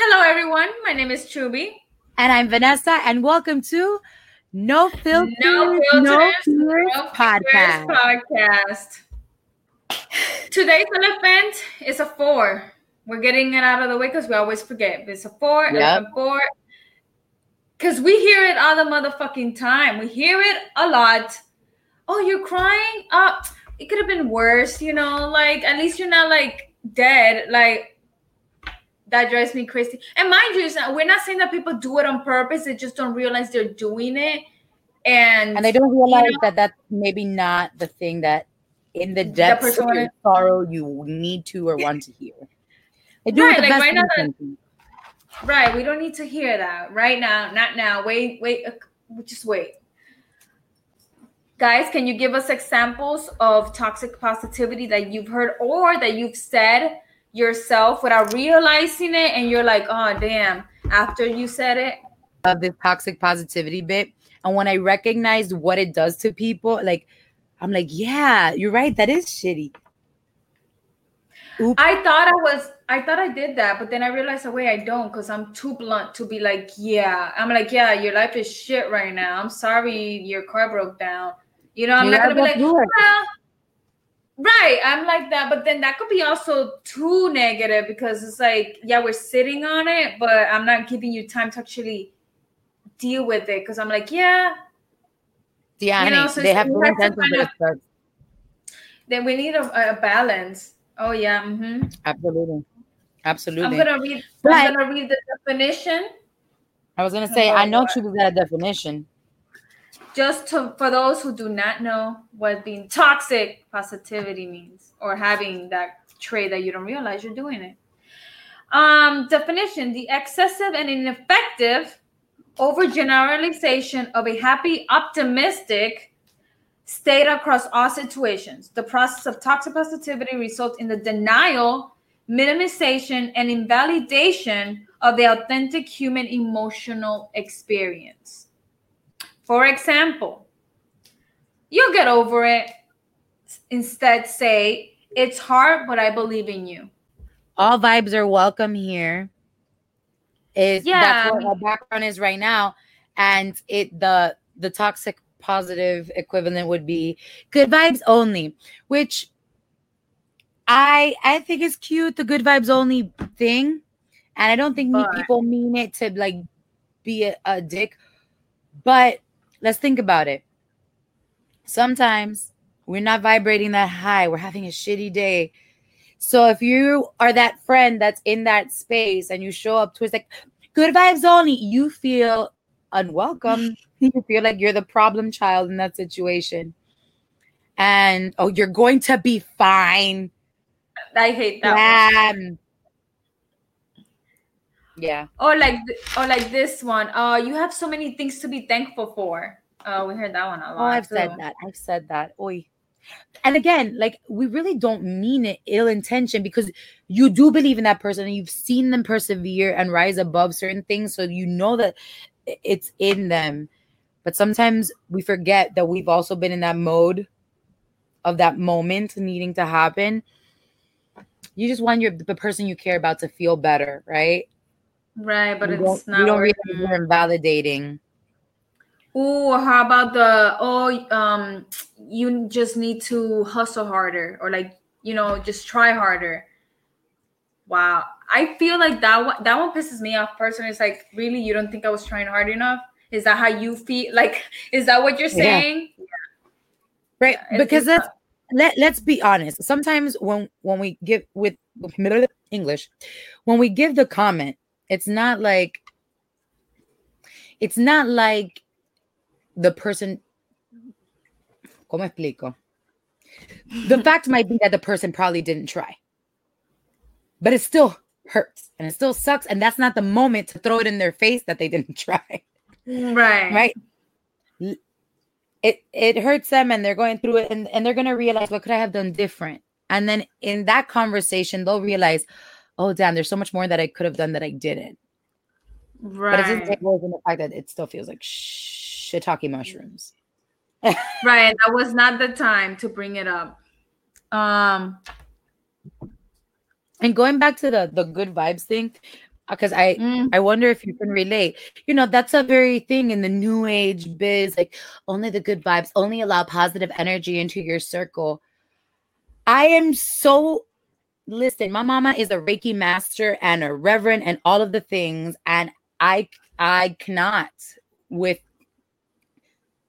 Hello, everyone. My name is Choobie. And I'm Vanessa, and welcome to No Filters, No No Filters, No podcast. Podcast. Today's elephant is a four. We're getting it out of the way because we always forget. It's a four, Yep. elephant four. Because we hear it all the motherfucking time. We hear it a lot. Oh, you're crying? Uh, it could have been worse, you know? Like, at least you're not like dead. Like, that drives me crazy. And mind you, not- we're not saying that people do it on purpose. They just don't realize they're doing it. And, And they don't realize know- that that's maybe not the thing that in the The depths person of your sorrow you need to or want to hear. They do Right, the like best right now that- Right. We don't need to hear that right now. Not now. Wait, wait. uh, Just wait. Guys, can you give us examples of toxic positivity that you've heard or that you've said yourself without realizing it? And you're like, oh, damn, after you said it? of this toxic positivity bit. And when I recognized what it does to people, like I'm like, yeah, you're right. That is shitty. Oops. I thought I was, I thought I did that, but then I realized, oh, the way I don't because I'm too blunt to be like, yeah. I'm like, yeah, your life is shit right now. I'm sorry your car broke down. You know, I'm You not to be like, well, right. I'm like that, but then that could be also too negative because it's like, yeah, we're sitting on it, but I'm not giving you time to actually deal with it because I'm like, yeah, Yeah, You know, so they have to kind of- then we need a, a balance. Oh, yeah. Mm-hmm. Absolutely. Absolutely. I'm to read, But- I'm to read the definition. I was gonna say, I know she was at a definition. Just to for those who do not know what being toxic positivity means or having that trait that you don't realize you're doing it. Um definition the excessive and ineffective overgeneralization of a happy optimistic state across all situations. The process of toxic positivity results in the denial minimization and invalidation of the authentic human emotional experience for example, you'll get over it. Instead, say, It's hard, but I believe in you. All vibes are welcome here. Is Yeah, that's I what mean- our background is right now, and it the the toxic positive equivalent would be good vibes only, which I I think is cute. The good vibes only thing, and I don't think But- people mean it to like be a, a dick. But let's think about it. Sometimes we're not vibrating that high. We're having a shitty day. So if you are that friend that's in that space and you show up to it's like good vibes only, you feel unwelcome. you feel like you're the problem child in that situation. And oh, you're going to be fine. I hate that. one. Yeah. Or like, or like this one. Oh, you have so many things to be thankful for. Oh, we heard that one a oh, lot. Oh, I've said that. I've said that. Oi. And again, like we really don't mean it ill intention because you do believe in that person and you've seen them persevere and rise above certain things. So you know that it's in them. But sometimes we forget that we've also been in that mode of that moment needing to happen. You just want your the person you care about to feel better, right? Right, but it's not. you don't realize you're invalidating. Ooh, how about the oh um you just need to hustle harder or like you know just try harder. Wow. I feel like that one that one pisses me off personally. It's like really you don't think I was trying hard enough? Is that how you feel? Like is that what you're Yeah. saying? right It- because let's let, let's be honest sometimes when when we give with middle english when we give the comment it's not like it's not like the person como explico? The fact might be that the person probably didn't try but it still hurts and it still sucks and that's not the moment to throw it in their face that they didn't try right. right? It it hurts them and they're going through it and, and they're gonna realize what could i have done different? And then in that conversation they'll realize oh damn there's so much more that i could have done that i didn't Right. but it doesn't Right. take away from the fact that it still feels like shiitake mushrooms Right. That was not the time to bring it up. Um and going back to the the good vibes thing because I Mm. I wonder if you can relate. You know, that's a very thing in the new age biz, like only the good vibes, only allow positive energy into your circle. I am so listen, my mama is a Reiki master and a reverend and all of the things, and I I cannot with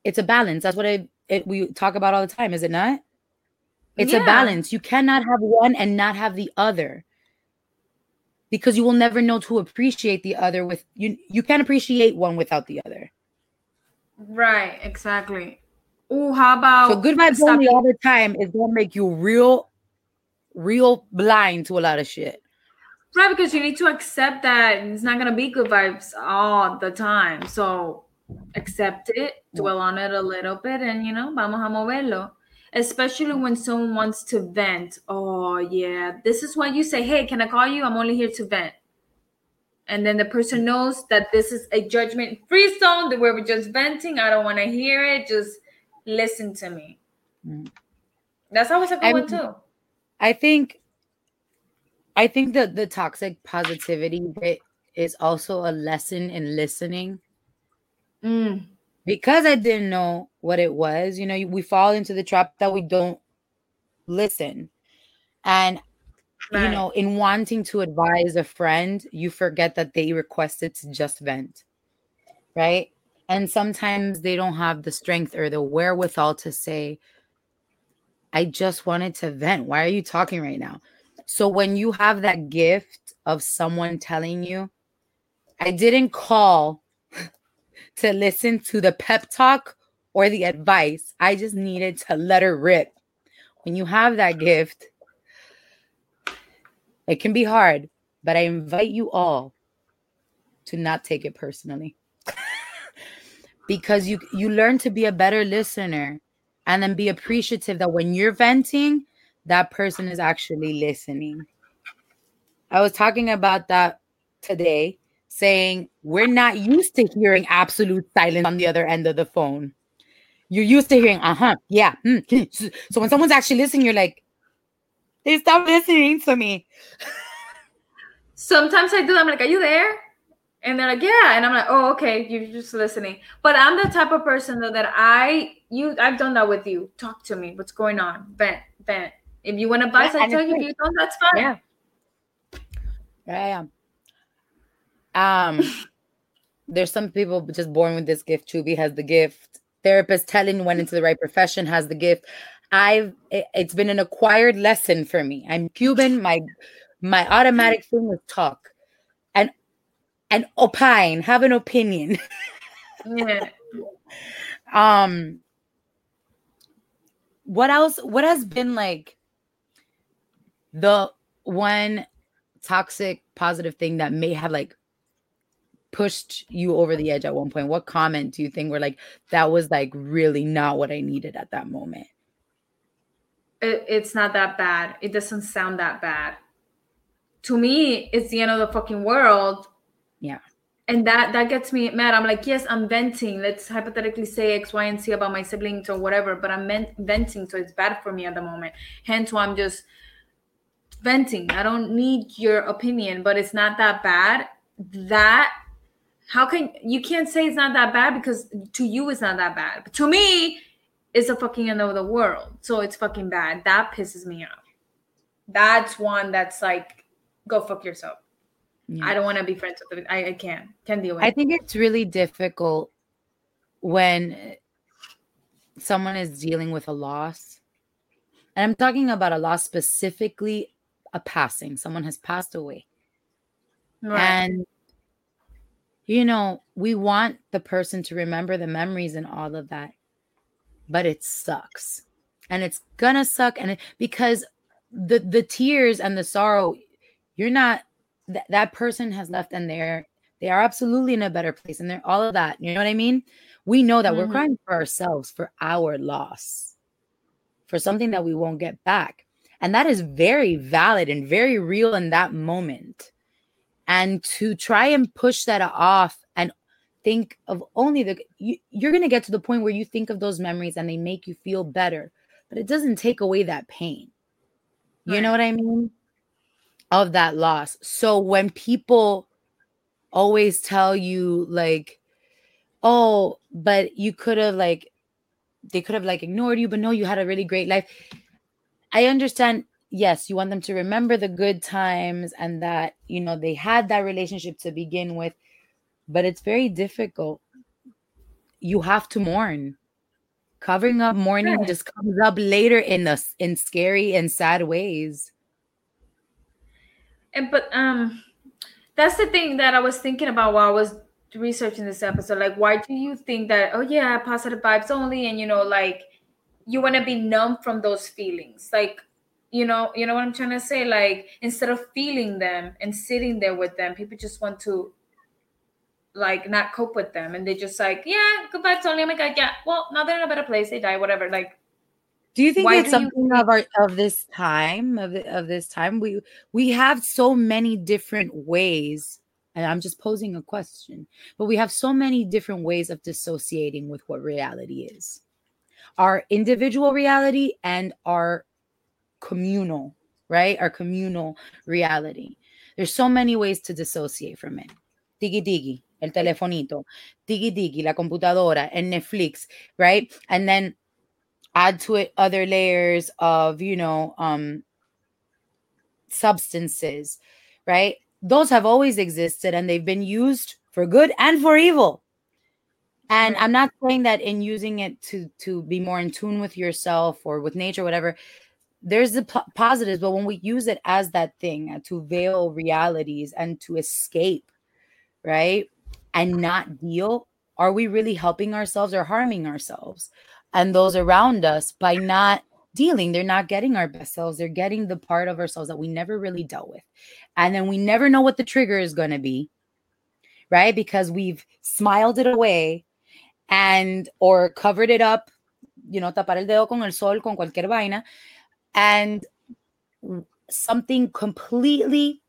it's a balance. That's what I it, we talk about all the time, is it not? It's a balance. You cannot have one and not have the other because you will never know to appreciate the other with you you can't appreciate one without the other Right, exactly. Oh, how about so good vibes only all the time is gonna make you real real blind to a lot of shit Right, because you need to accept that it's not gonna be good vibes all the time. So accept it, dwell on it a little bit, and you know, vamos a moverlo. Especially when someone wants to vent. Oh yeah, this is why you say, "Hey, can I call you? I'm only here to vent." And then the person knows that this is a judgment-free zone that we're just venting. I don't want to hear it. Just listen to me. Mm. That's always a good I one too. I think i think that the toxic positivity bit is also a lesson in listening Mm. because i didn't know what it was you know we fall into the trap that we don't listen and you know, in wanting to advise a friend, you forget that they requested to just vent, right? And sometimes they don't have the strength or the wherewithal to say, I just wanted to vent. Why are you talking right now? So when you have that gift of someone telling you, I didn't call to listen to the pep talk or the advice, I just needed to let her rip. When you have that gift, it can be hard, but I invite you all to not take it personally. because you you learn to be a better listener and then be appreciative that when you're venting, that person is actually listening. I was talking about that today, saying we're not used to hearing absolute silence on the other end of the phone. You're used to hearing, uh huh, yeah. hmm, hmm." So- So when someone's actually listening, you're like, they stop listening to me. Sometimes I do. I'm like, "Are you there?" And they're like, "Yeah," and I'm like, "Oh, okay, you're just listening." But I'm the type of person though that I you I've done that with you. Talk to me. What's going on? Vent, vent. If you want advice, Yeah, I tell you. If you don't, that's fine. Yeah. Yeah, I am. Um, there's some people just born with this gift. Choobie has the gift. Therapist telling went into the right profession has the gift. I've it- it's been an acquired lesson for me. I'm Cuban. My my automatic thing is talk and and opine, have an opinion. Yeah. um what else what has been like the one toxic positive thing that may have like pushed you over the edge at one point what comment do you think were like that was like really not what i needed at that moment It, it's not that bad. It doesn't sound that bad. To me, it's the end of the fucking world. Yeah. And that that gets me mad. I'm like, yes, I'm venting. Let's hypothetically say X, Y, and Z about my siblings or whatever, but I'm venting, so it's bad for me at the moment. Hence why I'm just venting. I don't need your opinion, but it's not that bad. That how can you can't say it's not that bad because to you it's not that bad. But to me, it's a fucking end of the world. So it's fucking bad. That pisses me off. That's one that's like, go fuck yourself. Yeah. I don't want to be friends with it. I, I can't. Can't deal with I think it's really difficult when someone is dealing with a loss. And I'm talking about a loss specifically a passing. Someone has passed away. Right. And you know, we want the person to remember the memories and all of that. But it sucks. And it's gonna suck and it, because the the tears and the sorrow you're not that that person has left and they're they are absolutely in a better place and they're all of that. You know what I mean? We know that we're Mhm. crying for ourselves for our loss, for something that we won't get back. And that is very valid and very real in that moment. And to try and push that off and think of only the you, you're going to get to the point where you think of those memories and they make you feel better, but it doesn't take away that pain. You know what I mean? Of that loss. So when people always tell you like oh but you could have like they could have like ignored you but no you had a really great life. I understand yes you want them to remember the good times and that you know they had that relationship to begin with but it's very difficult. You have to mourn. Covering up mourning just comes up later in the in scary and sad ways and but um that's the thing that I was thinking about while I was researching this episode. Like, why do you think that, oh, yeah, positive vibes only? And, you know, like, you want to be numb from those feelings. Like, you know, you know what I'm trying to say? Like, instead of feeling them and sitting there with them, people just want to like not cope with them and they just like yeah goodbye Tony oh my god yeah well now they're in a better place they die whatever like do you think Why it's something think- of our of this time of of this time? We we have so many different ways, and I'm just posing a question, but we have so many different ways of dissociating with what reality is. Our individual reality and our communal, right? Our communal reality. There's so many ways to dissociate from it. Digi digi, el telefonito, digi digi, la computadora, el Netflix, right? And then add to it other layers of you know um substances right? Those have always existed and they've been used for good and for evil. And i'm not saying that in using it to to be more in tune with yourself or with nature whatever there's the p- positives but when we use it as that thing uh, to veil realities and to escape right and not deal are we really helping ourselves or harming ourselves and those around us by not dealing. They're not getting our best selves. They're getting the part of ourselves that we never really dealt with. And then we never know what the trigger is going to be, right? Because we've smiled it away and or covered it up, you know, tapar el dedo con el sol, con cualquier vaina. And something completely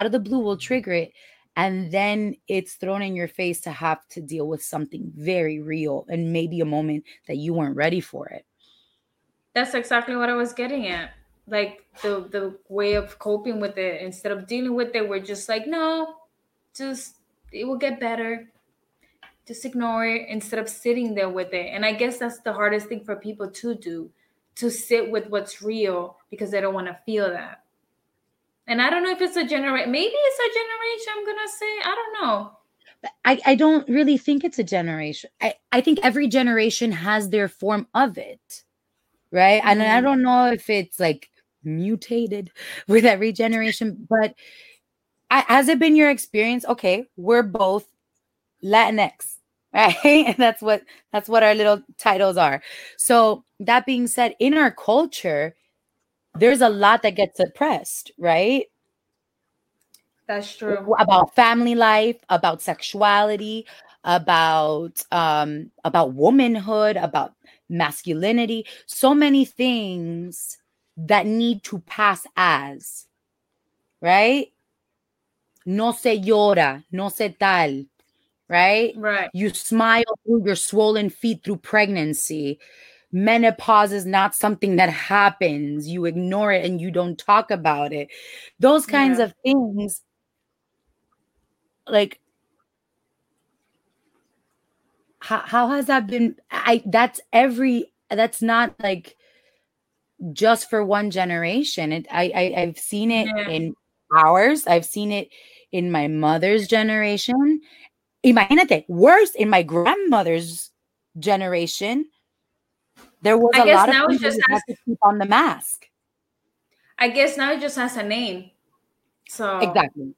out of the blue will trigger it and then it's thrown in your face to have to deal with something very real and maybe a moment that you weren't ready for it. That's exactly what i was getting at. Like the the way of coping with it instead of dealing with it we're just like no just it will get better. Just ignore it instead of sitting there with it. And i guess that's the hardest thing for people to do to sit with what's real because they don't want to feel that and I don't know if it's a generation, maybe it's a generation, I'm going to say. I don't know. I, I don't really think it's a generation. I, I think every generation has their form of it. Right. Mm-hmm. And I mm-hmm. don't know if it's like mutated with every generation, but I, has it been your experience? Okay, we're both Latinx, right? and that's what that's what our little titles are. So that being said, in our culture, there's a lot that gets suppressed, right? That's true. About family life, about sexuality, about um about womanhood, about masculinity, so many things that need to pass as, right? No se llora, no se tal, right? Right. You smile through your swollen feet through pregnancy menopause is not something that happens. You ignore it and you don't talk about it. Those kinds yeah. of things like how, how has that been? I that's every that's not like just for one generation. It i, I i've seen it yeah. in ours. I've seen it in my mother's generation. Imagínate worse in my grandmother's generation there was I a lot of people who has, to keep on the mask. I guess now it just has a name. So exactly.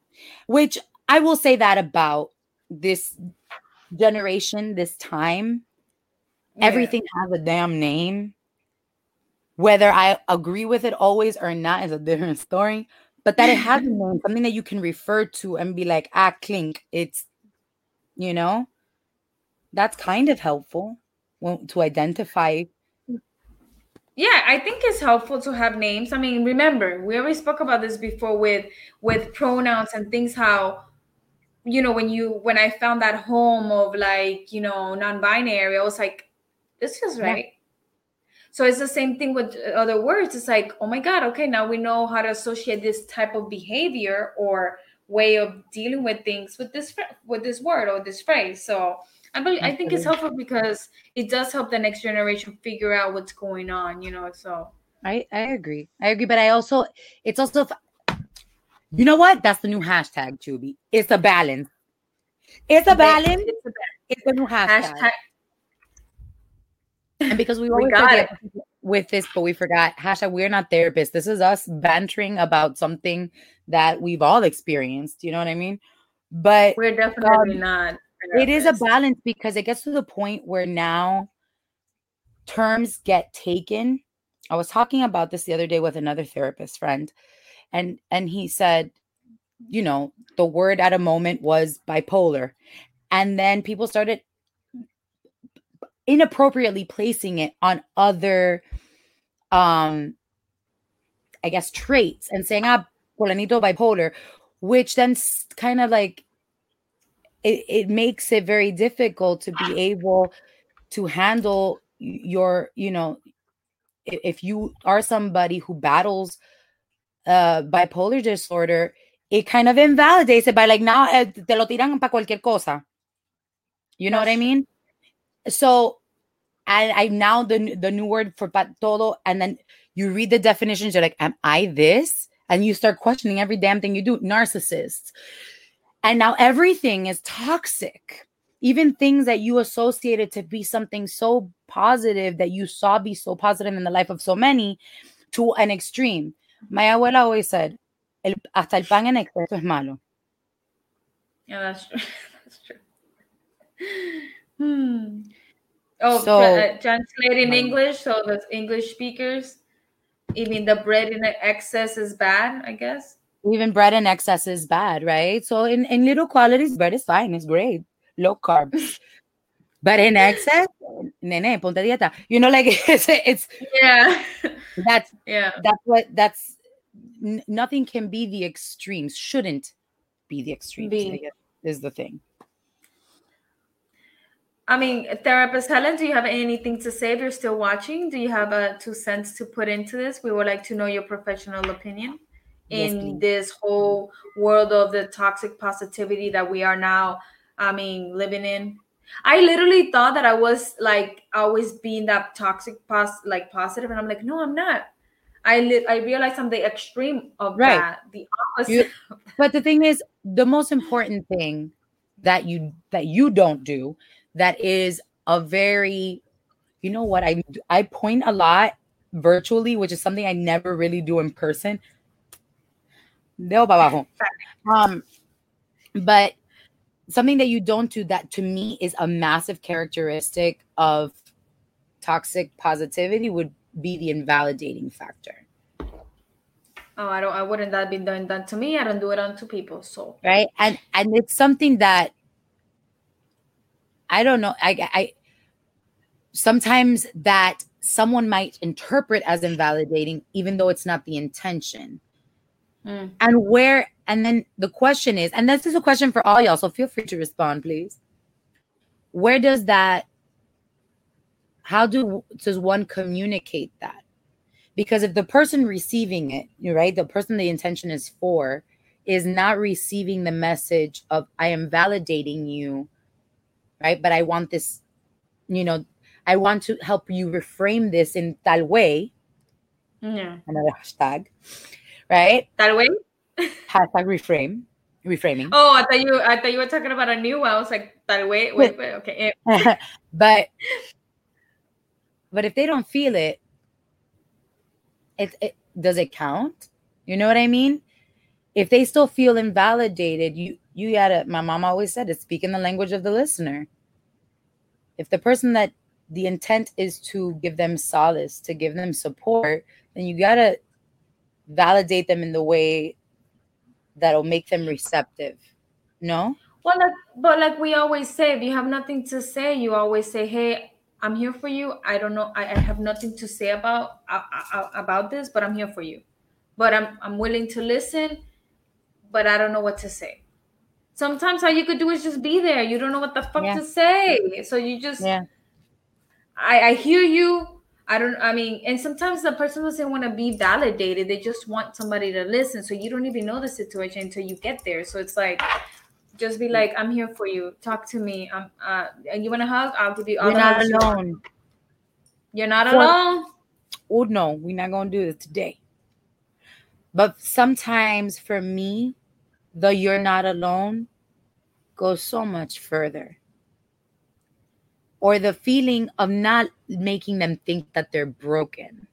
Which I will say that about this generation, this time. Yeah. Everything has a damn name. Whether I agree with it always or not is a different story. But that it has a name, something that you can refer to and be like, ah, clink. It's, you know, that's kind of helpful to identify yeah i think it's helpful to have names i mean remember we already spoke about this before with with pronouns and things how you know when you when i found that home of like you know non-binary i was like this feels right yeah. so it's the same thing with other words it's like oh my god okay now we know how to associate this type of behavior or way of dealing with things with this with this word or this phrase. So I believe, I think it's helpful because it does help the next generation figure out what's going on. You know, so I I agree. I agree, but I also it's also you know what? That's the new hashtag, Choobie. It's a balance. It's a balance. It's a, balance. It's a new hashtag. hashtag. And because we always we forget it. with this, but we forgot hashtag we're not therapists. This is us bantering about something that we've all experienced. You know what I mean? But we're definitely um, not. It is a balance because it gets to the point where now terms get taken. I was talking about this the other day with another therapist friend, and and he said, you know, the word at a moment was bipolar, and then people started inappropriately placing it on other um I guess traits and saying ah polanito bipolar, which then kind of like it, it makes it very difficult to be able to handle your, you know, if you are somebody who battles uh bipolar disorder, it kind of invalidates it by like now eh, te lo tiran para cualquier cosa. You know what I mean? So, and I now the the new word for todo, and then you read the definitions. You're like, am I this? And you start questioning every damn thing you do. Narcissists, and now everything is toxic. Even things that you associated to be something so positive that you saw be so positive in the life of so many to an extreme. My abuela always said, el, hasta el pan en exceso es malo. Yeah, that's true. that's true. Hmm. Oh, so, uh, translate in English. So the English speakers, even the bread in excess is bad, I guess. Even bread in excess is bad, right? So in, in little qualities, bread is fine, it's great, low carb. but in excess, nene, ponte dieta. You know, like it's, it's yeah. That's yeah. That's what that's. N- nothing can be the extremes. Shouldn't be the extremes. Be. Is the thing. I mean, therapist Helen, do you have anything to say if you're still watching? Do you have a two cents to put into this? We would like to know your professional opinion in yes, this whole world of the toxic positivity that we are now, I mean, living in. I literally thought that I was like always being that toxic pos like positive, and I'm like, no, I'm not. I li- I realized I'm the extreme of right. that, the opposite. You, but the thing is, the most important thing that you that you don't do that is a very you know what i i point a lot virtually which is something i never really do in person um but something that you don't do that to me is a massive characteristic of toxic positivity would be the invalidating factor. Oh i don't i wouldn't that be done done to me. I don't do it on to people so. Right? And and it's something that I don't know. I, I sometimes that someone might interpret as invalidating, even though it's not the intention. Mm. And where, and then the question is, and this is a question for all y'all, so feel free to respond, please. Where does that, how do does one communicate that? Because if the person receiving it, you're right, the person the intention is for, is not receiving the message of I am validating you right? But I want this, you know, I want to help you reframe this in tal way. Yeah. Another hashtag, right? That way. hashtag reframe, reframing. Oh, I thought you, I thought you were talking about a new one. I was like, that way. Wait, wait, okay. Eh. but, but if they don't feel it, it, it does it count? You know what I mean? If they still feel invalidated, you you gotta. My mom always said it. Speak in the language of the listener if the person that the intent is to give them solace, to give them support, then you got to validate them in the way that'll make them receptive. No? Well, like, but like we always say, if you have nothing to say, you always say, "Hey, I'm here for you. I don't know. I, I have nothing to say about uh, uh, about this, but I'm here for you. But I'm I'm willing to listen, but I don't know what to say." sometimes all you could do is just be there. You don't know what the fuck yeah. to say. So you just yeah. I, I hear you. I don't I mean, and sometimes the person doesn't want to be validated. They just want somebody to listen. So you don't even know the situation until you get there. So it's like just be like, I'm here for you. Talk to me. Um uh you want a hug? I'll give you all You're not alone. You're not alone. Oh no, we're not gonna do this today. But sometimes for me, the you're not alone goes so much further or the feeling of not making them think that they're broken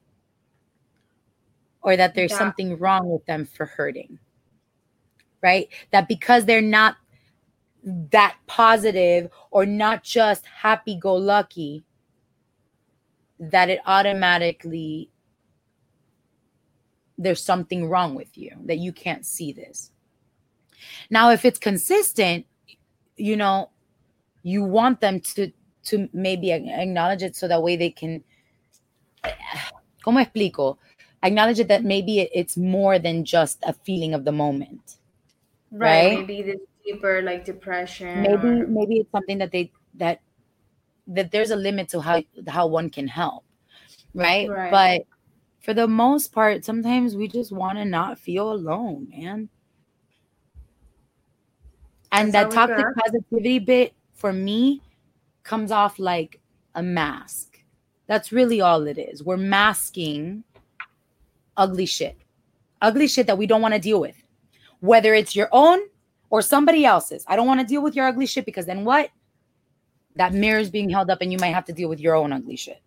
or that there's yeah. something wrong with them for hurting. Right? That because they're not that positive or not just happy go lucky, that it automatically there's something wrong with you, that you can't see this. Now, if it's consistent, you know, you want them to to maybe acknowledge it so that way they can ¿Cómo explico? Acknowledge it that maybe it's more than just a feeling of the moment. Right. right? Maybe this deeper like depression. Maybe or... maybe it's something that they that that there's a limit to how how one can help. Right? right. But for the most part, sometimes we just want to not feel alone, man. And That's that toxic positivity bit for me comes off like a mask. That's really all it is. We're masking ugly shit. Ugly shit that we don't want to deal with. Whether it's your own or somebody else's. I don't want to deal with your ugly shit because then what? That mirror is being held up and you might have to deal with your own ugly shit.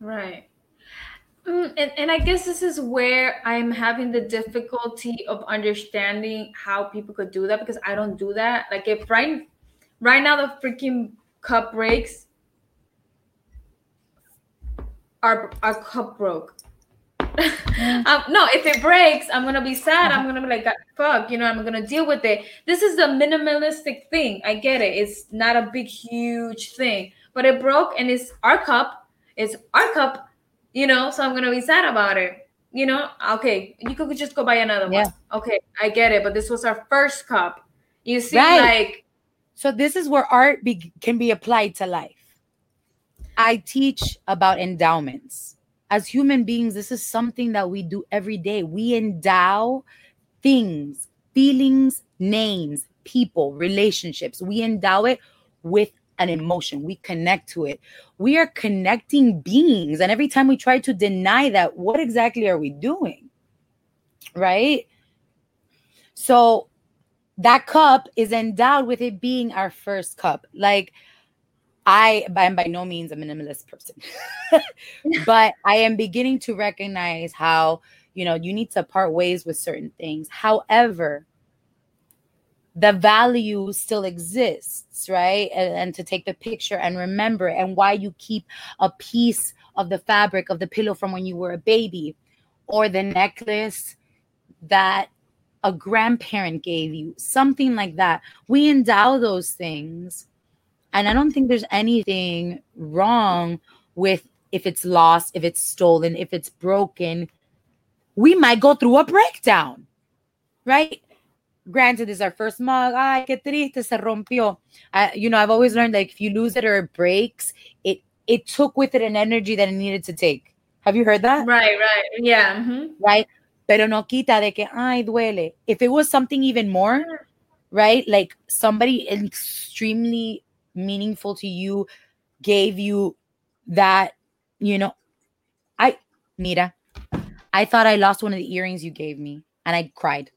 Right. Mm, and, and I guess this is where I'm having the difficulty of understanding how people could do that because I don't do that. Like if right right now the freaking cup breaks, our our cup broke. Mm. um, no, if it breaks, I'm gonna be sad. I'm gonna be like, fuck, you know, I'm gonna deal with it. This is a minimalistic thing. I get it. It's not a big, huge thing, but it broke and it's our cup. It's our cup, you know. So I'm gonna be sad about it. You know, okay, you could just go buy another yeah. one. Okay, I get it, but this was our first cup. You see, right. like so this is where art be, can be applied to life. I teach about endowments. As human beings, this is something that we do every day. We endow things, feelings, names, people, relationships. We endow it with an emotion. We connect to it. We are connecting beings. And every time we try to deny that, what exactly are we doing? Right? So that cup is endowed with it being our first cup. Like I am by no means a minimalist person, but I am beginning to recognize how, you know, you need to part ways with certain things. However, the value still exists, right? And, and, to take the picture and remember and why you keep a piece of the fabric of the pillow from when you were a baby or the necklace that a grandparent gave you, something like that. We endow those things. And I don't think there's anything wrong with if it's lost, if it's stolen, if it's broken. We might go through a breakdown, right? Granted, this is our first mug. Ay, qué triste, se rompió. I, you know, I've always learned like if you lose it or it breaks, it it took with it an energy that it needed to take. Have you heard that? Right, right. Yeah. Mm-hmm. Right pero no quita de que, ay, duele. If it was something even more, right? Like somebody extremely meaningful to you gave you that, you know, I, mira, I thought I lost one of the earrings you gave me and I cried.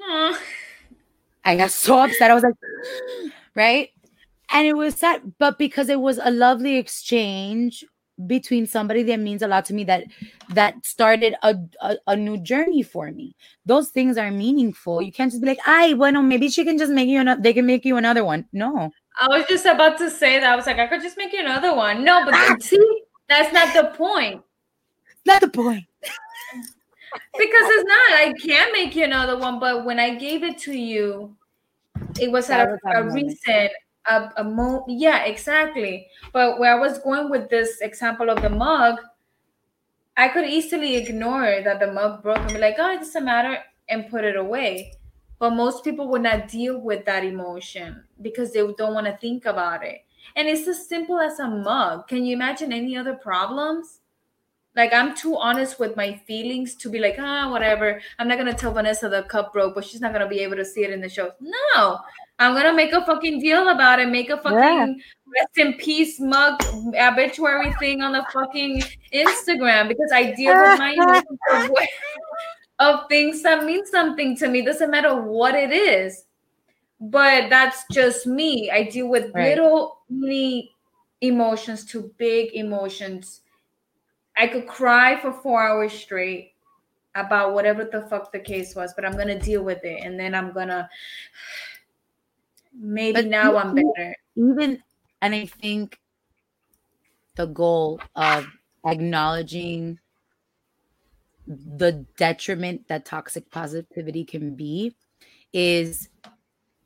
Aww. I got so upset. I was like, right? And it was sad, but because it was a lovely exchange between somebody that means a lot to me that that started a, a, a new journey for me. Those things are meaningful. You can't just be like I bueno maybe she can just make you another they can make you another one. No. I was just about to say that. I was like i could just make you another one. No but ah. see? that's not the point. Not the point. Because it's not i can make you another one but when i gave it to you it was at a, a recent a, a mo yeah exactly but where i was going with this example of the mug i could easily ignore that the mug broke and be like oh it doesn't matter and put it away but most people would not deal with that emotion because they don't want to think about it And it's as simple as a mug. Can you imagine any other problems? Like I'm too honest with my feelings to be like, ah, whatever. I'm not gonna tell Vanessa the cup broke, but she's not gonna be able to see it in the show. No, I'm gonna make a fucking deal about it. Make a fucking yeah. rest in peace mug obituary thing on the fucking Instagram because I deal with my emotions of things that mean something to me. Doesn't matter what it is, but that's just me. I deal with right. little mini emotions to big emotions I could cry for four hours straight about whatever the fuck the case was, but I'm gonna deal with it, and then I'm gonna maybe but now even, I'm better. Even and I think the goal of acknowledging the detriment that toxic positivity can be is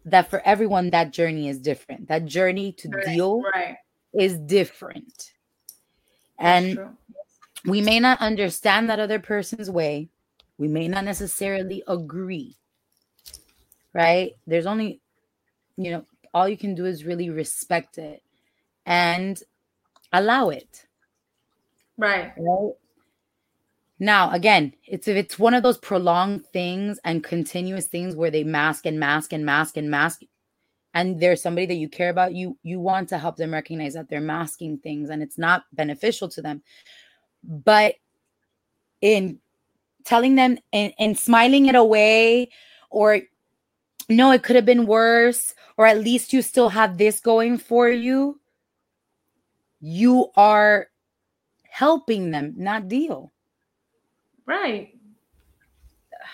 that for everyone that journey is different. That journey to right, deal right. is different. and we may not understand that other person's way. We may not necessarily agree. Right? There's only, you know, all you can do is really respect it and allow it. Right. Right. Now, again, it's if it's one of those prolonged things and continuous things where they mask and mask and mask and mask, and there's somebody that you care about, you you want to help them recognize that they're masking things and it's not beneficial to them but in telling them and, and smiling it away or no it could have been worse or at least you still have this going for you you are helping them not deal. Right.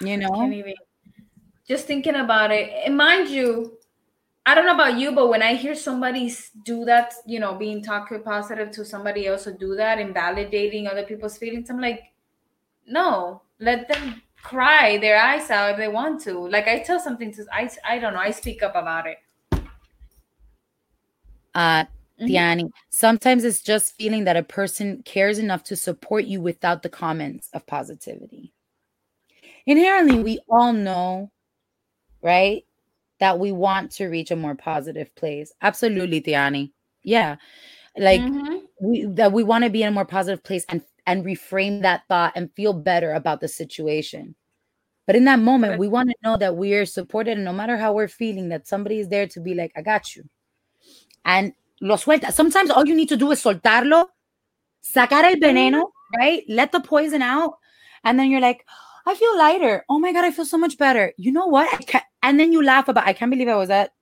You know? even, just thinking about it. And mind you I don't know about you, but when I hear somebody do that, you know, being toxic positive to somebody else or do that, invalidating other people's feelings, I'm like, no, let them cry their eyes out if they want to. Like I tell something to, I, I don't know, I speak up about it. Uh, mm-hmm. sometimes it's just feeling that a person cares enough to support you without the comments of positivity. Inherently, we all know, right? That we want to reach a more positive place. Absolutely, Tiani. Yeah. Like mm-hmm. we that we want to be in a more positive place and and reframe that thought and feel better about the situation. But in that moment, we want to know that we are supported and no matter how we're feeling, that somebody is there to be like, I got you. And lo suelta. Sometimes all you need to do is soltarlo, sacar el veneno, mm-hmm. right? Let the poison out. And then you're like, I feel lighter. Oh my God, I feel so much better. You know what? And then you laugh about, I can't believe I was at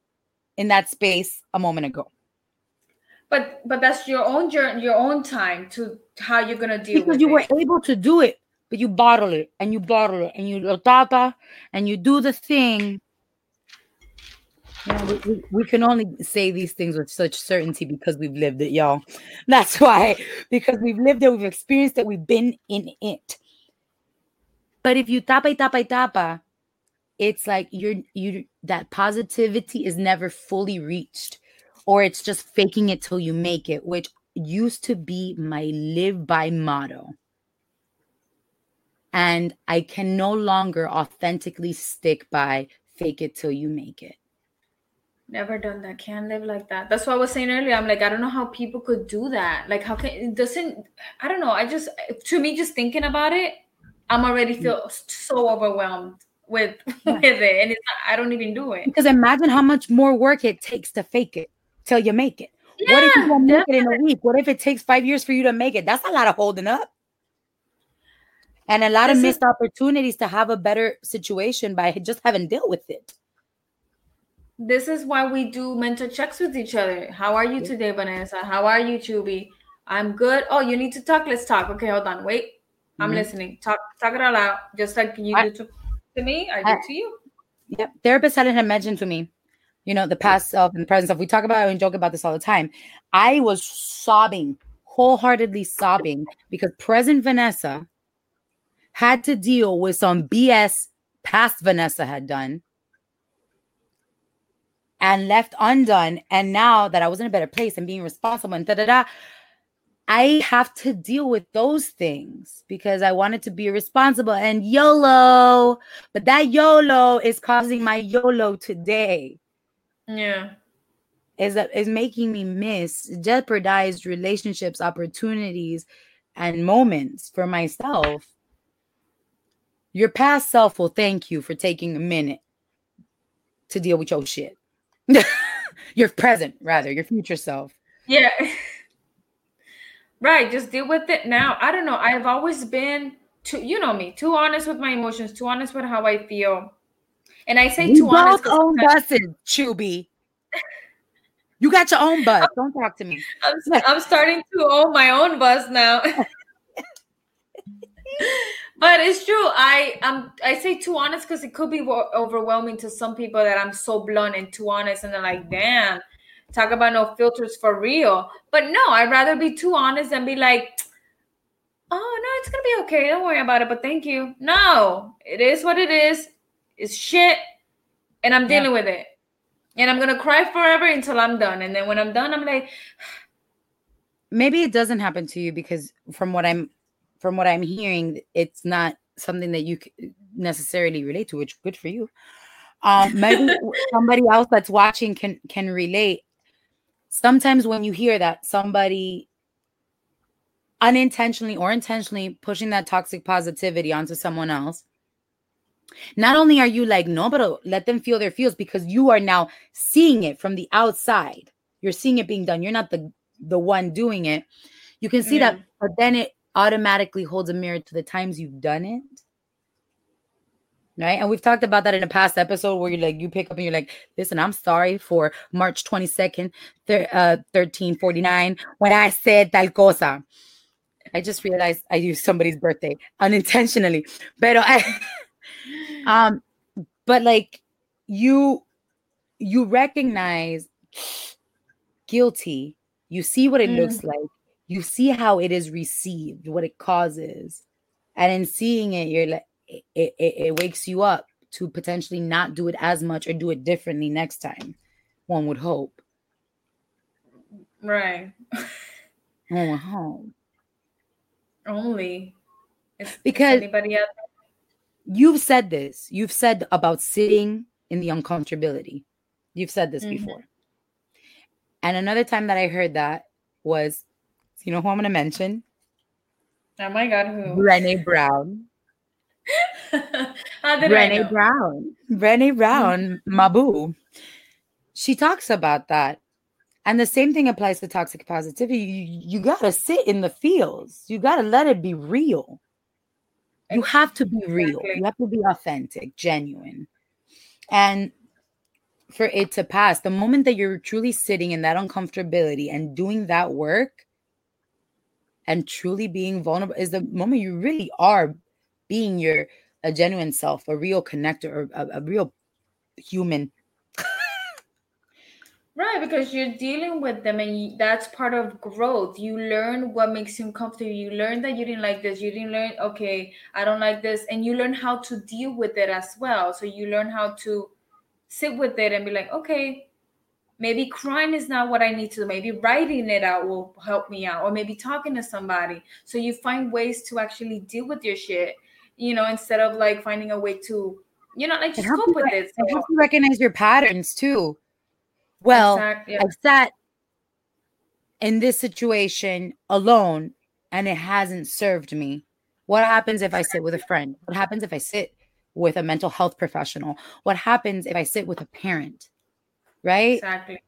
in that space a moment ago. But but that's your own journey, your own time to how you're gonna deal because you it. were able to do it, but you bottle it and you bottle it and you tapa and you do the thing. You know, we, we, we can only say these things with such certainty because we've lived it, y'all. That's why, because we've lived it, we've experienced it, we've been in it. But if you tapa y tapa y tapa, it's like you're you that positivity is never fully reached, or it's just faking it till you make it, which used to be my live by motto. And I can no longer authentically stick by fake it till you make it. Never done that. Can't live like that. That's what I was saying earlier. I'm like, I don't know how people could do that. Like, how can it doesn't? I don't know. I just to me, just thinking about it, I'm already mm. feel so overwhelmed with yeah. with it, and it's not, I don't even do it. Because imagine how much more work it takes to fake it till you make it. Yeah, what if you don't make it in a week? What if it takes five years for you to make it? That's a lot of holding up. And a lot this of missed is, opportunities to have a better situation by just having dealt with it. This is why we do mental checks with each other. How are you today, Vanessa? How are you, Choobie? I'm good. Oh, you need to talk. Let's talk. Okay, hold on. Wait. I'm mm-hmm. listening. Talk talk it all out, just like you I, do to, to me. I, do to you. Yep. Therapist Helen had mentioned to me, you know, the past self and the present self. We talk about and joke about this all the time. I was sobbing, wholeheartedly sobbing, because present Vanessa had to deal with some BS past Vanessa had done and left undone. And now that I was in a better place and being responsible and da da da, I have to deal with those things because I wanted to be responsible and YOLO. But that YOLO is causing my YOLO today. Yeah. is that is making me miss jeopardized relationships, opportunities, and moments for myself. Your past self will thank you for taking a minute to deal with your shit. your present, rather, your future self. Yeah. right. Just deal with it now. I don't know. I've always been too, you know me, too honest with my emotions, too honest with how I feel. And I say too honest. own buses, Choobie. You got your own bus. Don't talk to me. I'm, I'm starting to own my own bus now. but it's true. I am. I say too honest because it could be overwhelming to some people that I'm so blunt and too honest, and they're like, "Damn, talk about no filters for real." But no, I'd rather be too honest and be like, "Oh no, it's gonna be okay. Don't worry about it." But thank you. No, it is what it is. It's shit, and I'm dealing yeah. with it. And I'm gonna cry forever until I'm done. And then when I'm done, I'm like, maybe it doesn't happen to you because from what I'm from what I'm hearing, it's not something that you necessarily relate to, which good for you. Um, maybe somebody else that's watching can can relate. Sometimes when you hear that somebody unintentionally or intentionally pushing that toxic positivity onto someone else, not only are you like, no, but let them feel their feels because you are now seeing it from the outside. You're seeing it being done. You're not the the one doing it. You can see that, mm-hmm. but then it automatically holds a mirror to the times you've done it. Right. And we've talked about that in a past episode where you're like, you pick up and you're like, listen, I'm sorry for March 22nd, thir- uh, 1349, when I said tal cosa. I just realized I used somebody's birthday unintentionally. But I um, but like you you recognize guilty, you see what it mm. looks like, you see how it is received, what it causes. And in seeing it, you're like it, it, it wakes you up to potentially not do it as much or do it differently next time. One would hope. Right. oh, home. Only. If because anybody else you've said this. You've said about sitting in the uncomfortability. You've said this mm-hmm. before. And another time that I heard that was, you know who I'm going to mention? Oh my God, who? Brene Brown. Brene Brown. Brene Brown, mm-hmm. Mabu. She talks about that. And the same thing applies to toxic positivity. You, you got to sit in the fields. you got to let it be real. You have to be real. You have to be authentic, genuine. And for it to pass, the moment that you're truly sitting in that uncomfortability and doing that work and truly being vulnerable is the moment you really are being your a genuine self, a real connector, or a, a real human Right, because you're dealing with them and that's part of growth. You learn what makes you comfortable. You learn that you didn't like this. You didn't learn, okay, I don't like this. And you learn how to deal with it as well. So you learn how to sit with it and be like, okay, maybe crying is not what I need to. do. Maybe writing it out will help me out, or maybe talking to somebody. So you find ways to actually deal with your shit, you know, instead of like finding a way to, you know, like just cope with it. So, you recognize your patterns too well, exactly. I've sat in this situation alone and it hasn't served me. What happens if I sit with a friend? What happens if I sit with a mental health professional? What happens if I sit with a parent? Right? Exactly.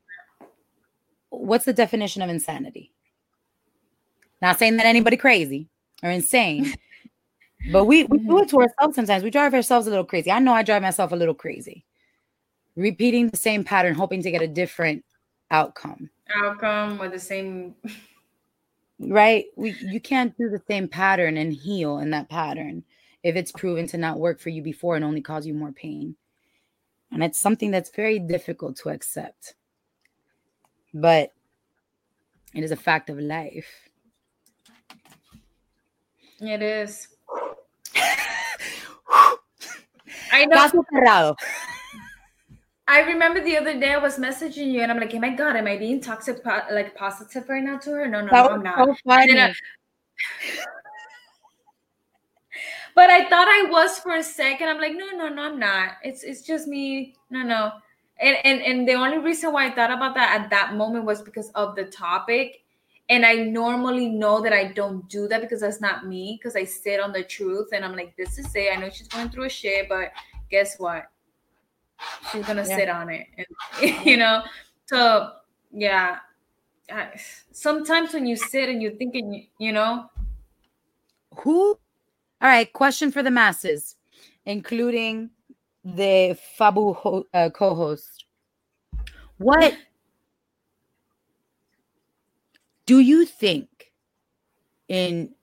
What's the definition of insanity? Not saying that anybody crazy or insane, but we, we do it to mm-hmm. ourselves sometimes. We drive ourselves a little crazy. I know I drive myself a little crazy repeating the same pattern, hoping to get a different outcome. Outcome with the same. right? We you can't do the same pattern and heal in that pattern if it's proven to not work for you before and only cause you more pain. And it's something that's very difficult to accept. But it is a fact of life. It is. I know. I remember the other day I was messaging you and I'm like, oh my God, am I being toxic, like positive right now to her? No, no, no I'm not. So funny. I, but I thought I was for a second. I'm like, no, no, no, I'm not. It's it's just me. No, no. and, and and the only reason why I thought about that at that moment was because of the topic. And I normally know that I don't do that because that's not me. Because I sit on the truth and I'm like, this is it. I know she's going through a shit, but guess what? She's gonna yeah. sit on it, and you know. So yeah, I, sometimes when you sit and you're thinking, you know, who? All right, question for the masses, including the Fabu ho- uh, co-host. What do you think in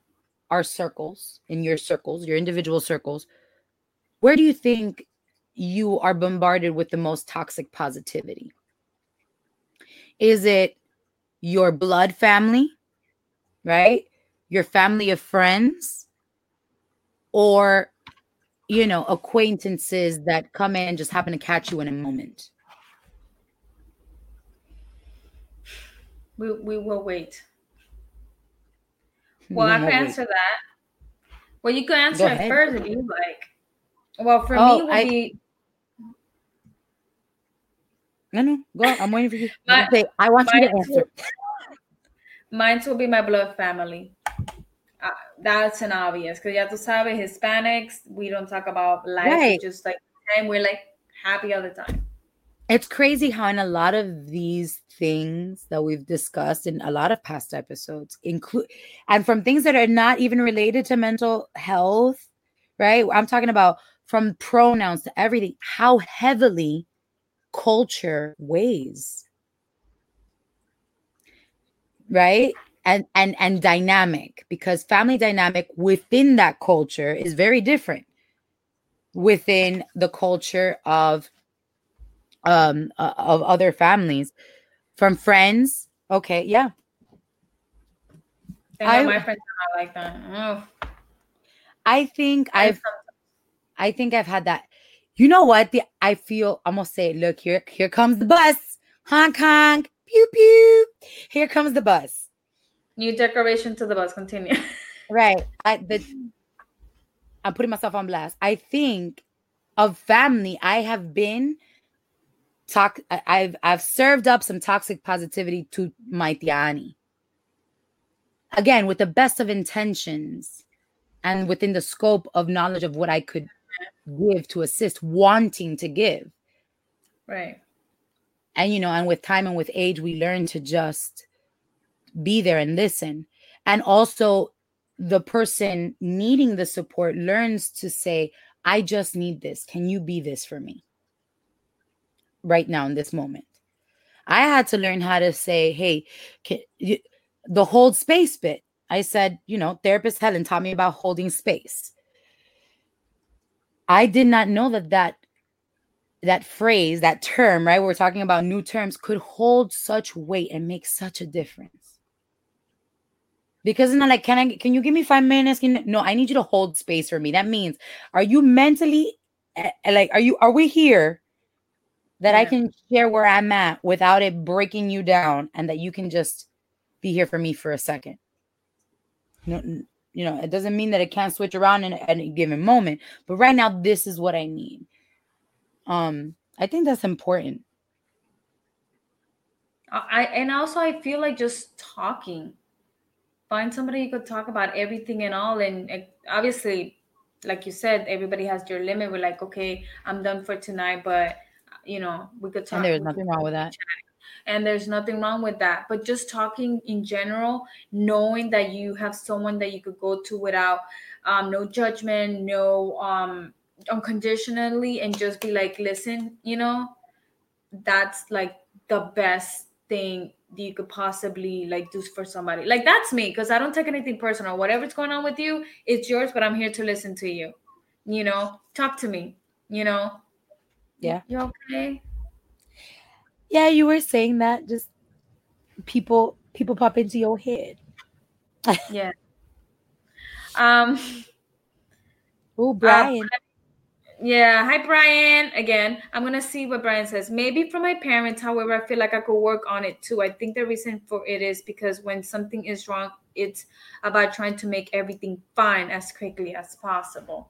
our circles, in your circles, your individual circles, where do you think you are bombarded with the most toxic positivity? Is it your blood family, right? Your family of friends, or, you know, acquaintances that come in just happen to catch you in a moment? We, we will wait. Well, I can answer that. Well, you can answer it first if you like. Well, for oh, me, would I, be. No, no, go. On. I'm waiting for you. My, I want you to answer. Mine will be my blood family. Uh, that's an obvious because ya tú sabes, Hispanics, we don't talk about life. Right. Just like and we're like happy all the time. It's crazy how in a lot of these things that we've discussed in a lot of past episodes include and from things that are not even related to mental health, right? I'm talking about from pronouns to everything, how heavily culture weighs right and and and dynamic because family dynamic within that culture is very different within the culture of um uh, of other families from friends okay yeah I, my friends are not like that oh. i think i've i think i've had that you know what the i feel i'm gonna say look here here comes the bus hong kong pew pew here comes the bus New decoration to the bus. Continue. right. I the I'm putting myself on blast. I think of family. I have been talk. I've I've served up some toxic positivity to my tiani. Again, with the best of intentions, and within the scope of knowledge of what I could give to assist, wanting to give. Right. And you know, and with time and with age, we learn to just be there and listen. And also, the person needing the support learns to say, I just need this. Can you be this for me right now in this moment? I had to learn how to say, hey, can, you, the hold space bit. I said, you know, therapist Helen taught me about holding space. I did not know that that that phrase, that term, right? We're talking about new terms could hold such weight and make such a difference because it's not like can i can you give me five minutes can, no i need you to hold space for me that means are you mentally eh, like are you are we here that yeah. i can share where i'm at without it breaking you down and that you can just be here for me for a second. No you know it doesn't mean that it can't switch around in, at a given moment but right now this is what i need. Um i think that's important. I and also i feel like just talking find somebody you could talk about everything and all and obviously like you said everybody has their limit. We're like okay i'm done for tonight but you know we could talk and there's nothing wrong with that and there's nothing wrong with that but just talking in general knowing that you have someone that you could go to without um, no judgment no um unconditionally and just be like listen you know that's like the best thing you could possibly like do for somebody. Like that's me because I don't take anything personal. Whatever's going on with you, it's yours, but I'm here to listen to you. You know, talk to me, you know. Yeah. You okay? Yeah, you were saying that just people people pop into your head. yeah. Um Oh, Brian. Yeah. Hi, Brian. Again, I'm going to see what Brian says. Maybe from my parents. However, I feel like I could work on it too. I think the reason for it is because when something is wrong, it's about trying to make everything fine as quickly as possible.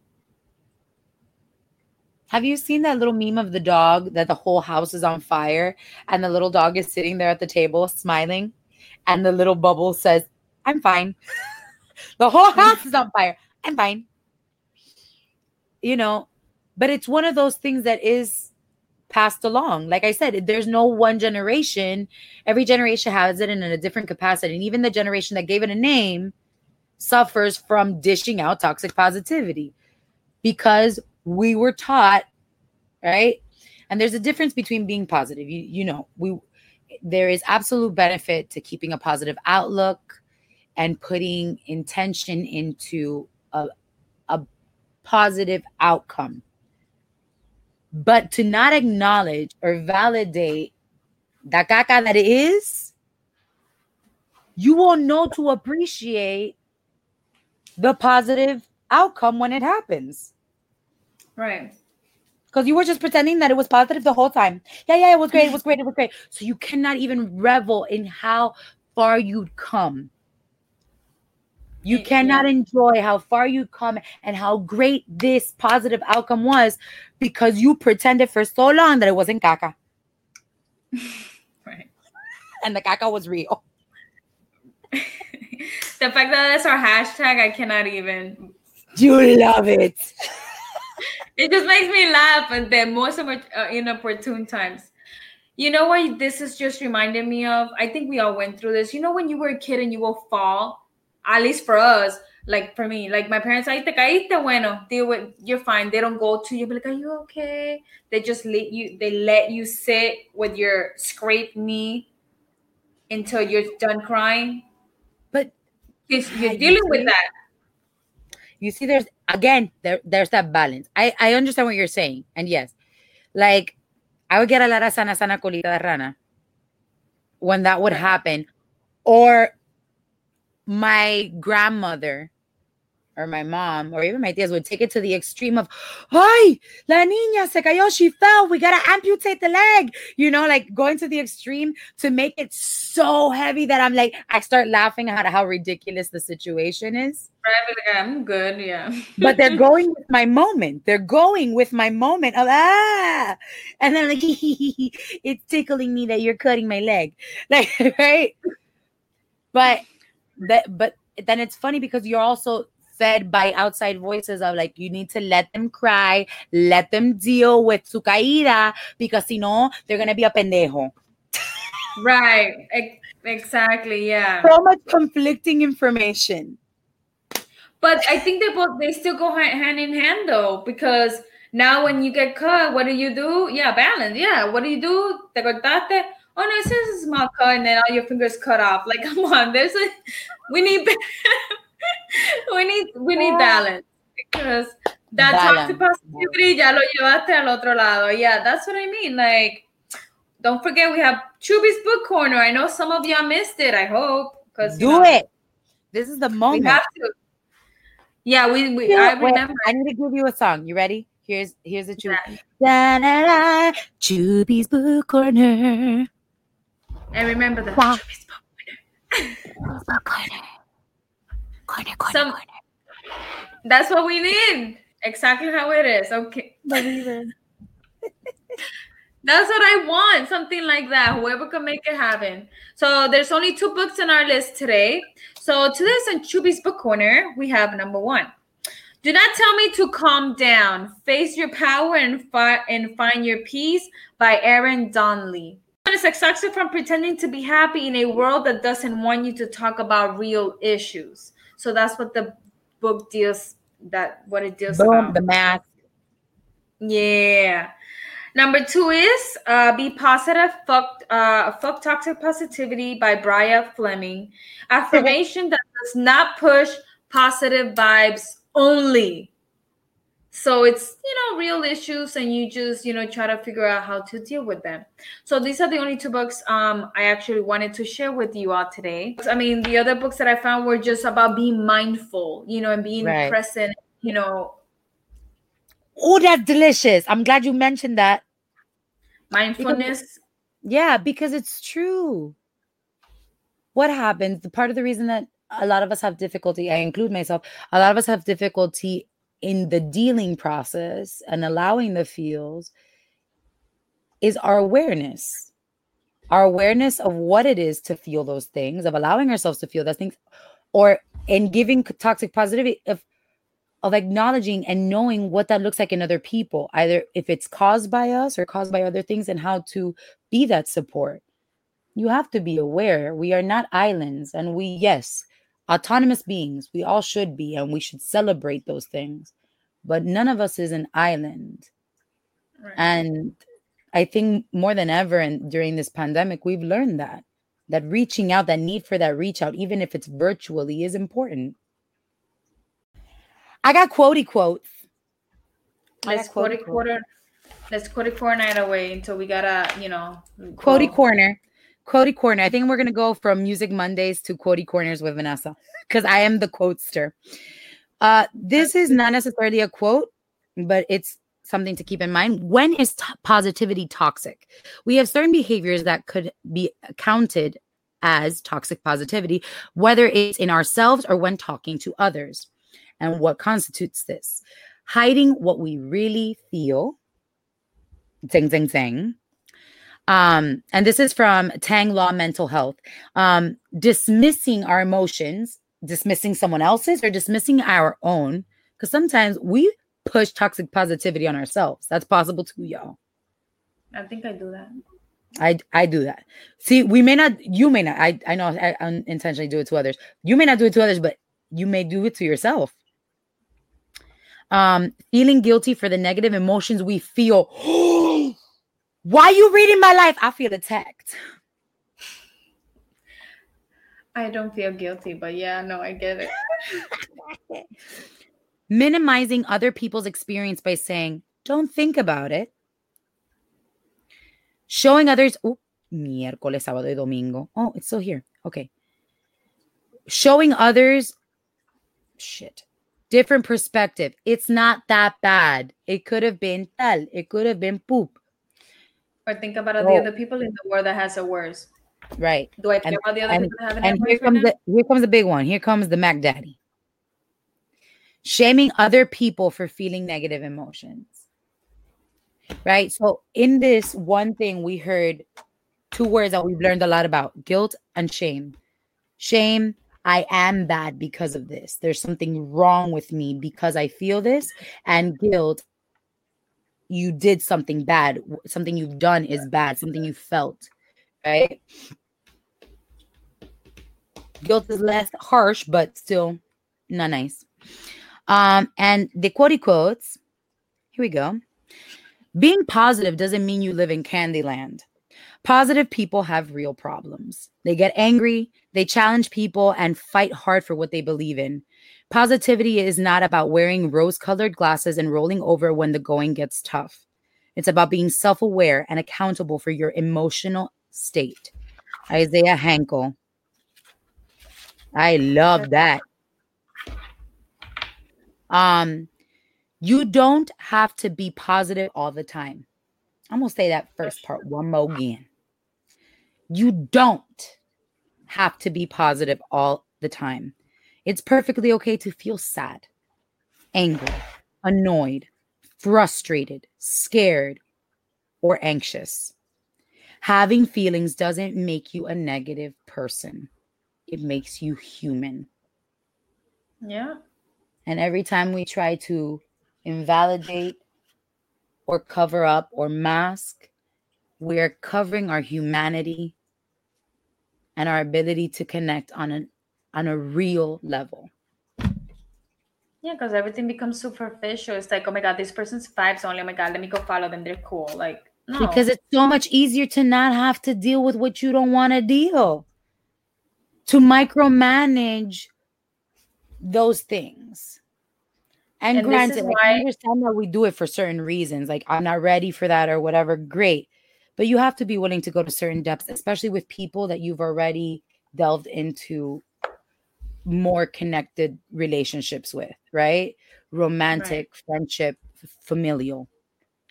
Have you seen that little meme of the dog that the whole house is on fire and the little dog is sitting there at the table smiling and the little bubble says, I'm fine. the whole house is on fire. I'm fine. You know, but it's one of those things that is passed along. Like I said, there's no one generation. Every generation has it in a different capacity. And even the generation that gave it a name suffers from dishing out toxic positivity because we were taught, right? And there's a difference between being positive. You you know, we there is absolute benefit to keeping a positive outlook and putting intention into a, a positive outcome. But to not acknowledge or validate the caca that it is, you won't know to appreciate the positive outcome when it happens. Right. Because you were just pretending that it was positive the whole time. Yeah, yeah, it was great. It was great. It was great. So you cannot even revel in how far you'd come. You cannot enjoy how far you come and how great this positive outcome was because you pretended for so long that it wasn't caca. right. And the caca was real. the fact that that's our hashtag, I cannot even. You love it it just makes me laugh at the most of uh, inopportune times. You know what this is just reminding me of? I think we all went through this. You know when you were a kid and you will fall, at least for us, like for me, like my parents, ahí te caíste, bueno, deal with, you're fine. They don't go to you, be like, are you okay? They just let you, they let you sit with your scraped knee until you're done crying. But you're dealing with that. You see, there's again, there, there's that balance. I, I understand what you're saying. And yes, like I would get a lot of sana sana colita de rana when that would happen. Or my grandmother or my mom or even my tias would take it to the extreme of, "Ay, la niña se cayó, she fell. We gotta amputate the leg." You know, like going to the extreme to make it so heavy that I'm like, I start laughing at how ridiculous the situation is. Right, I'm good, yeah. but they're going with my moment. They're going with my moment of ah, and then like it's tickling me that you're cutting my leg, like right. But that, but then it's funny because you're also fed by outside voices of like you need to let them cry, let them deal with su caída because si no, they're gonna be a pendejo. right. Exactly. Yeah. So much conflicting information. But I think they both they still go hand in hand though because now when you get cut, what do you do? Yeah, balance. Yeah, what do you do? Te cortaste. Oh no, it's just a small cut, and then all your fingers cut off. Like, come on, there's a we need we need we need ah. balance because that balance. toxic positivity ya lo llevaste al otro lado. Yeah, that's what I mean. Like, don't forget we have Choobie's book corner. I know some of y'all missed it. I hope because do know, it. This is the moment. We have to. Yeah, we, we I remember. I need to give you a song. You ready? Here's here's a Choobie. Da, da, da, Choobie's book corner. And remember the wow. Choobie's book corner corner, corner, Some, corner. That's what we need. Exactly how it is. Okay. That's what I want. Something like that. Whoever can make it happen. So there's only two books on our list today. So today's on Choobie's Book Corner, we have number one. Do not tell me to calm down. Face your power and, fi- and find your peace by Aaron Donley. It's exhausted from pretending to be happy in a world that doesn't want you to talk about real issues. So that's what the book deals that what it deals Boom, about. The math. Yeah. Number two is uh, Be Positive, Fuck, uh, Fuck Toxic Positivity by Bria Fleming. Affirmation that does not push positive vibes only so it's you know real issues and you just you know try to figure out how to deal with them. So these are the only two books um i actually wanted to share with you all today. I mean the other books that i found were just about being mindful you know and being right. present you know. Oh that's delicious. I'm glad you mentioned that. Mindfulness. Because, yeah because it's true. What happens the part of the reason that a lot of us have difficulty i include myself a lot of us have difficulty in the dealing process and allowing the feels is our awareness. Our awareness of what it is to feel those things of allowing ourselves to feel those things or in giving toxic positivity of of acknowledging and knowing what that looks like in other people either if it's caused by us or caused by other things and how to be that support. You have to be aware. We are not islands and we yes autonomous beings. We all should be and we should celebrate those things. But none of us is an island. Right. and i think more than ever and during this pandemic we've learned that that reaching out that need for that reach out even if it's virtually is important. I got quotey quotes. Let's quote quarter let's quote night away until we gotta you know quotey corner quotey corner i think we're gonna go from music mondays to quotey corners with vanessa because i am the quotester uh this is not necessarily a quote but it's something to keep in mind. When is t- positivity toxic? We have certain behaviors that could be counted as toxic positivity, whether it's in ourselves or when talking to others. And what constitutes this? Hiding what we really feel. Zing, zing, zing. Um, and this is from Tang Law Mental Health. Um, dismissing our emotions, dismissing someone else's, or dismissing our own. Because sometimes we push toxic positivity on ourselves. That's possible too, y'all. I think I do that. I I do that. See, we may not, you may not. I I know I unintentionally do it to others. You may not do it to others, but you may do it to yourself. Um, feeling guilty for the negative emotions we feel. Why you reading my life? I feel attacked. I don't feel guilty, but yeah, no, I get it. minimizing other people's experience by saying, don't think about it. Showing others, oh, miércoles, sábado y domingo. Oh, it's still here. Okay. Showing others, shit, different perspective. It's not that bad. It could have been tal. It could have been poop. Or think about oh. the other people in the world that has it worse. Right. Do I care and, about the other and, people that have it And here comes the here comes the big one. Here comes the Mac Daddy shaming other people for feeling negative emotions. Right. So, in this one thing, we heard two words that we've learned a lot about guilt and shame. Shame, I am bad because of this. There's something wrong with me because I feel this. And guilt, you did something bad. Something you've done is bad. Something you felt. Right. Guilt is less harsh, but still not nice. Um, and the quote quotes, here we go. Being positive doesn't mean you live in Candyland. Positive people have real problems. They get angry, they challenge people, and fight hard for what they believe in. Positivity is not about wearing rose colored glasses and rolling over when the going gets tough. It's about being self aware and accountable for your emotional state. Isaiah Hankel. I love that. Um, you don't have to be positive all the time. I'm gonna say that first part one more again. You don't have to be positive all the time. It's perfectly okay to feel sad, angry, annoyed, frustrated, scared, or anxious. Having feelings doesn't make you a negative person, it makes you human. Yeah. And every time we try to invalidate or cover up or mask, we're covering our humanity and our ability to connect on an on a real level. Yeah, because everything becomes superficial. It's like, oh my god, this person's vibes only. Oh my god, let me go follow them. They're cool. Like, no. Because it's so much easier to not have to deal with what you don't want to deal. To micromanage those things. And, and granted, why- I understand that we do it for certain reasons. Like I'm not ready for that or whatever. Great. But you have to be willing to go to certain depths, especially with people that you've already delved into more connected relationships with, right? Romantic, right. friendship, familial.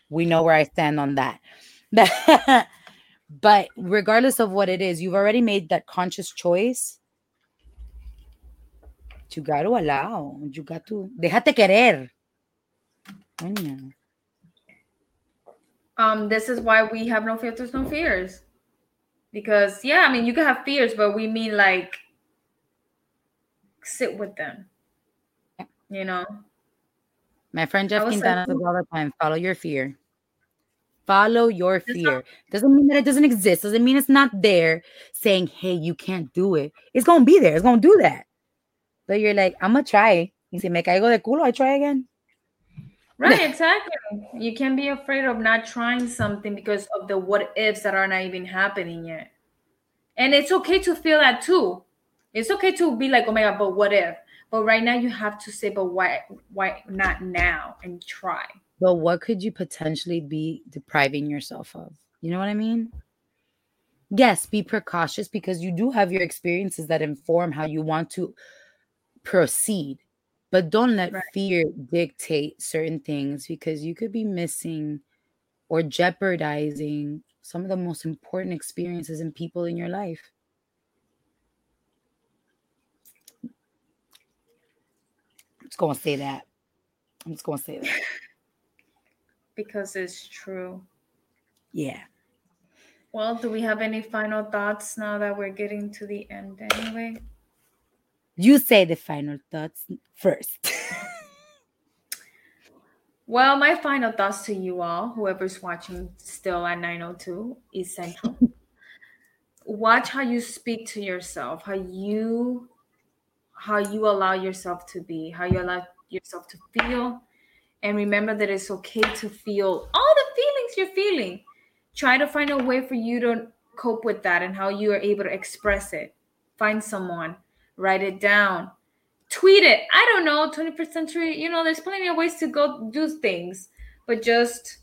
We know where I stand on that. but regardless of what it is, you've already made that conscious choice you got to allow. You got to. Déjate querer. Coño. Um, this is why we have no filters, no fears. Because yeah, I mean you can have fears, but we mean like sit with them. You know. My friend Jeff Quintana like, says all the time, follow your fear. Follow your fear. Doesn't mean that it doesn't exist. Doesn't mean it's not there saying, hey, you can't do it. It's gonna be there. It's gonna do that. But you're like, I'm gonna try. Y si me caigo de culo, I try again. Right, exactly. You can't be afraid of not trying something because of the what ifs that are not even happening yet. And it's okay to feel that too. It's okay to be like, oh my god, but what if? But right now you have to say, but why why not now and try. But what could you potentially be depriving yourself of? You know what I mean? Yes, be precautious because you do have your experiences that inform how you want to proceed. But don't let Right. fear dictate certain things because you could be missing or jeopardizing some of the most important experiences and people in your life. I'm just gonna say that. I'm just gonna say that. Because it's true. Yeah. Well, do we have any final thoughts now that we're getting to the end anyway? You say the final thoughts first. Well, my final thoughts to you all, whoever's watching still at 902 is Central. Watch how you speak to yourself, how you how you allow yourself to be, how you allow yourself to feel. And remember that it's okay to feel all the feelings you're feeling. Try to find a way for you to cope with that and how you are able to express it. Find someone, write it down, tweet it. I don't know, 21st century, you know, there's plenty of ways to go do things, but just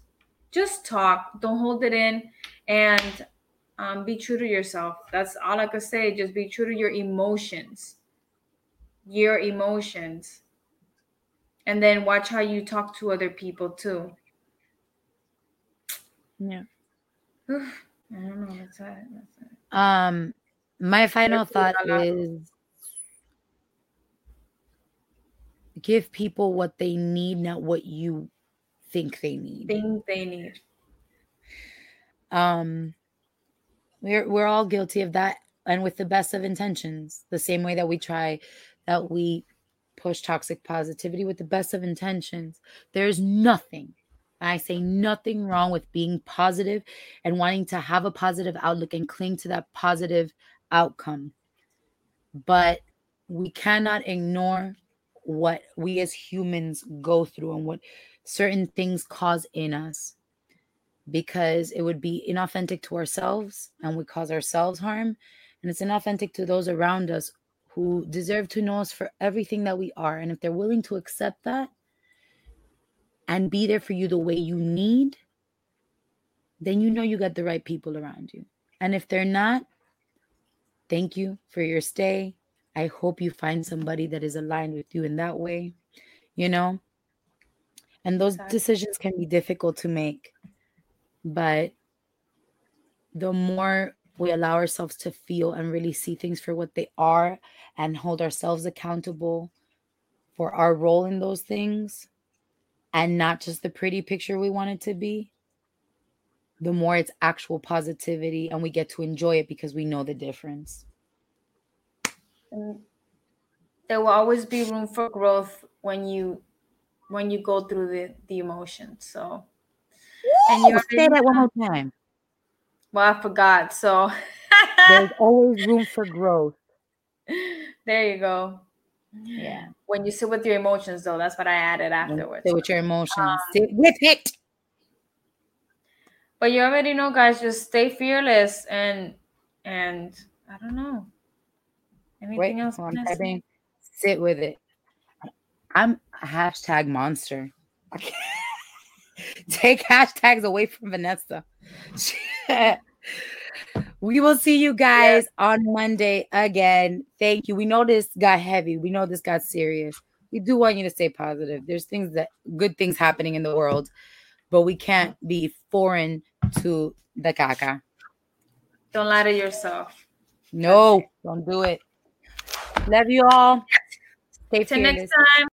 just talk. Don't hold it in and um, be true to yourself. That's all I could say. Just be true to your emotions. Your emotions. And then watch how you talk to other people too. Yeah. I don't know. That's it. That's it. Um, my final thought is give people what they need, not what you think they need. Thing they need. Um, we're we're all guilty of that, and with the best of intentions. The same way that we try, that we push toxic positivity with the best of intentions. There's nothing. I say nothing wrong with being positive and wanting to have a positive outlook and cling to that positive outcome. But we cannot ignore what we as humans go through and what certain things cause in us because it would be inauthentic to ourselves and we cause ourselves harm. And it's inauthentic to those around us who deserve to know us for everything that we are. And if they're willing to accept that and be there for you the way you need, then you know you got the right people around you. And if they're not, thank you for your stay. I hope you find somebody that is aligned with you in that way, you know? And those decisions can be difficult to make, but the more we allow ourselves to feel and really see things for what they are and hold ourselves accountable for our role in those things and not just the pretty picture we want it to be, the more it's actual positivity and we get to enjoy it because we know the difference. There will always be room for growth when you when you go through the, the emotions. So and you say that one more time. well, I forgot. So There's always room for growth. there you go. Yeah. When you sit with your emotions, though, that's what I added afterwards. Sit with your emotions. Um, Sit with it. But you already know, guys. Just stay fearless and and I don't know. Anything Wait, else? Vanessa? typing. Sit with it. I'm a hashtag monster. Take hashtags away from Vanessa. we will see you guys on Monday again. Thank you. We know this got heavy. We know this got serious. We do want you to stay positive. There's things that good things happening in the world, but we can't be foreign to the caca. Don't lie to yourself. No, don't do it. Love you all. Stay Till next time.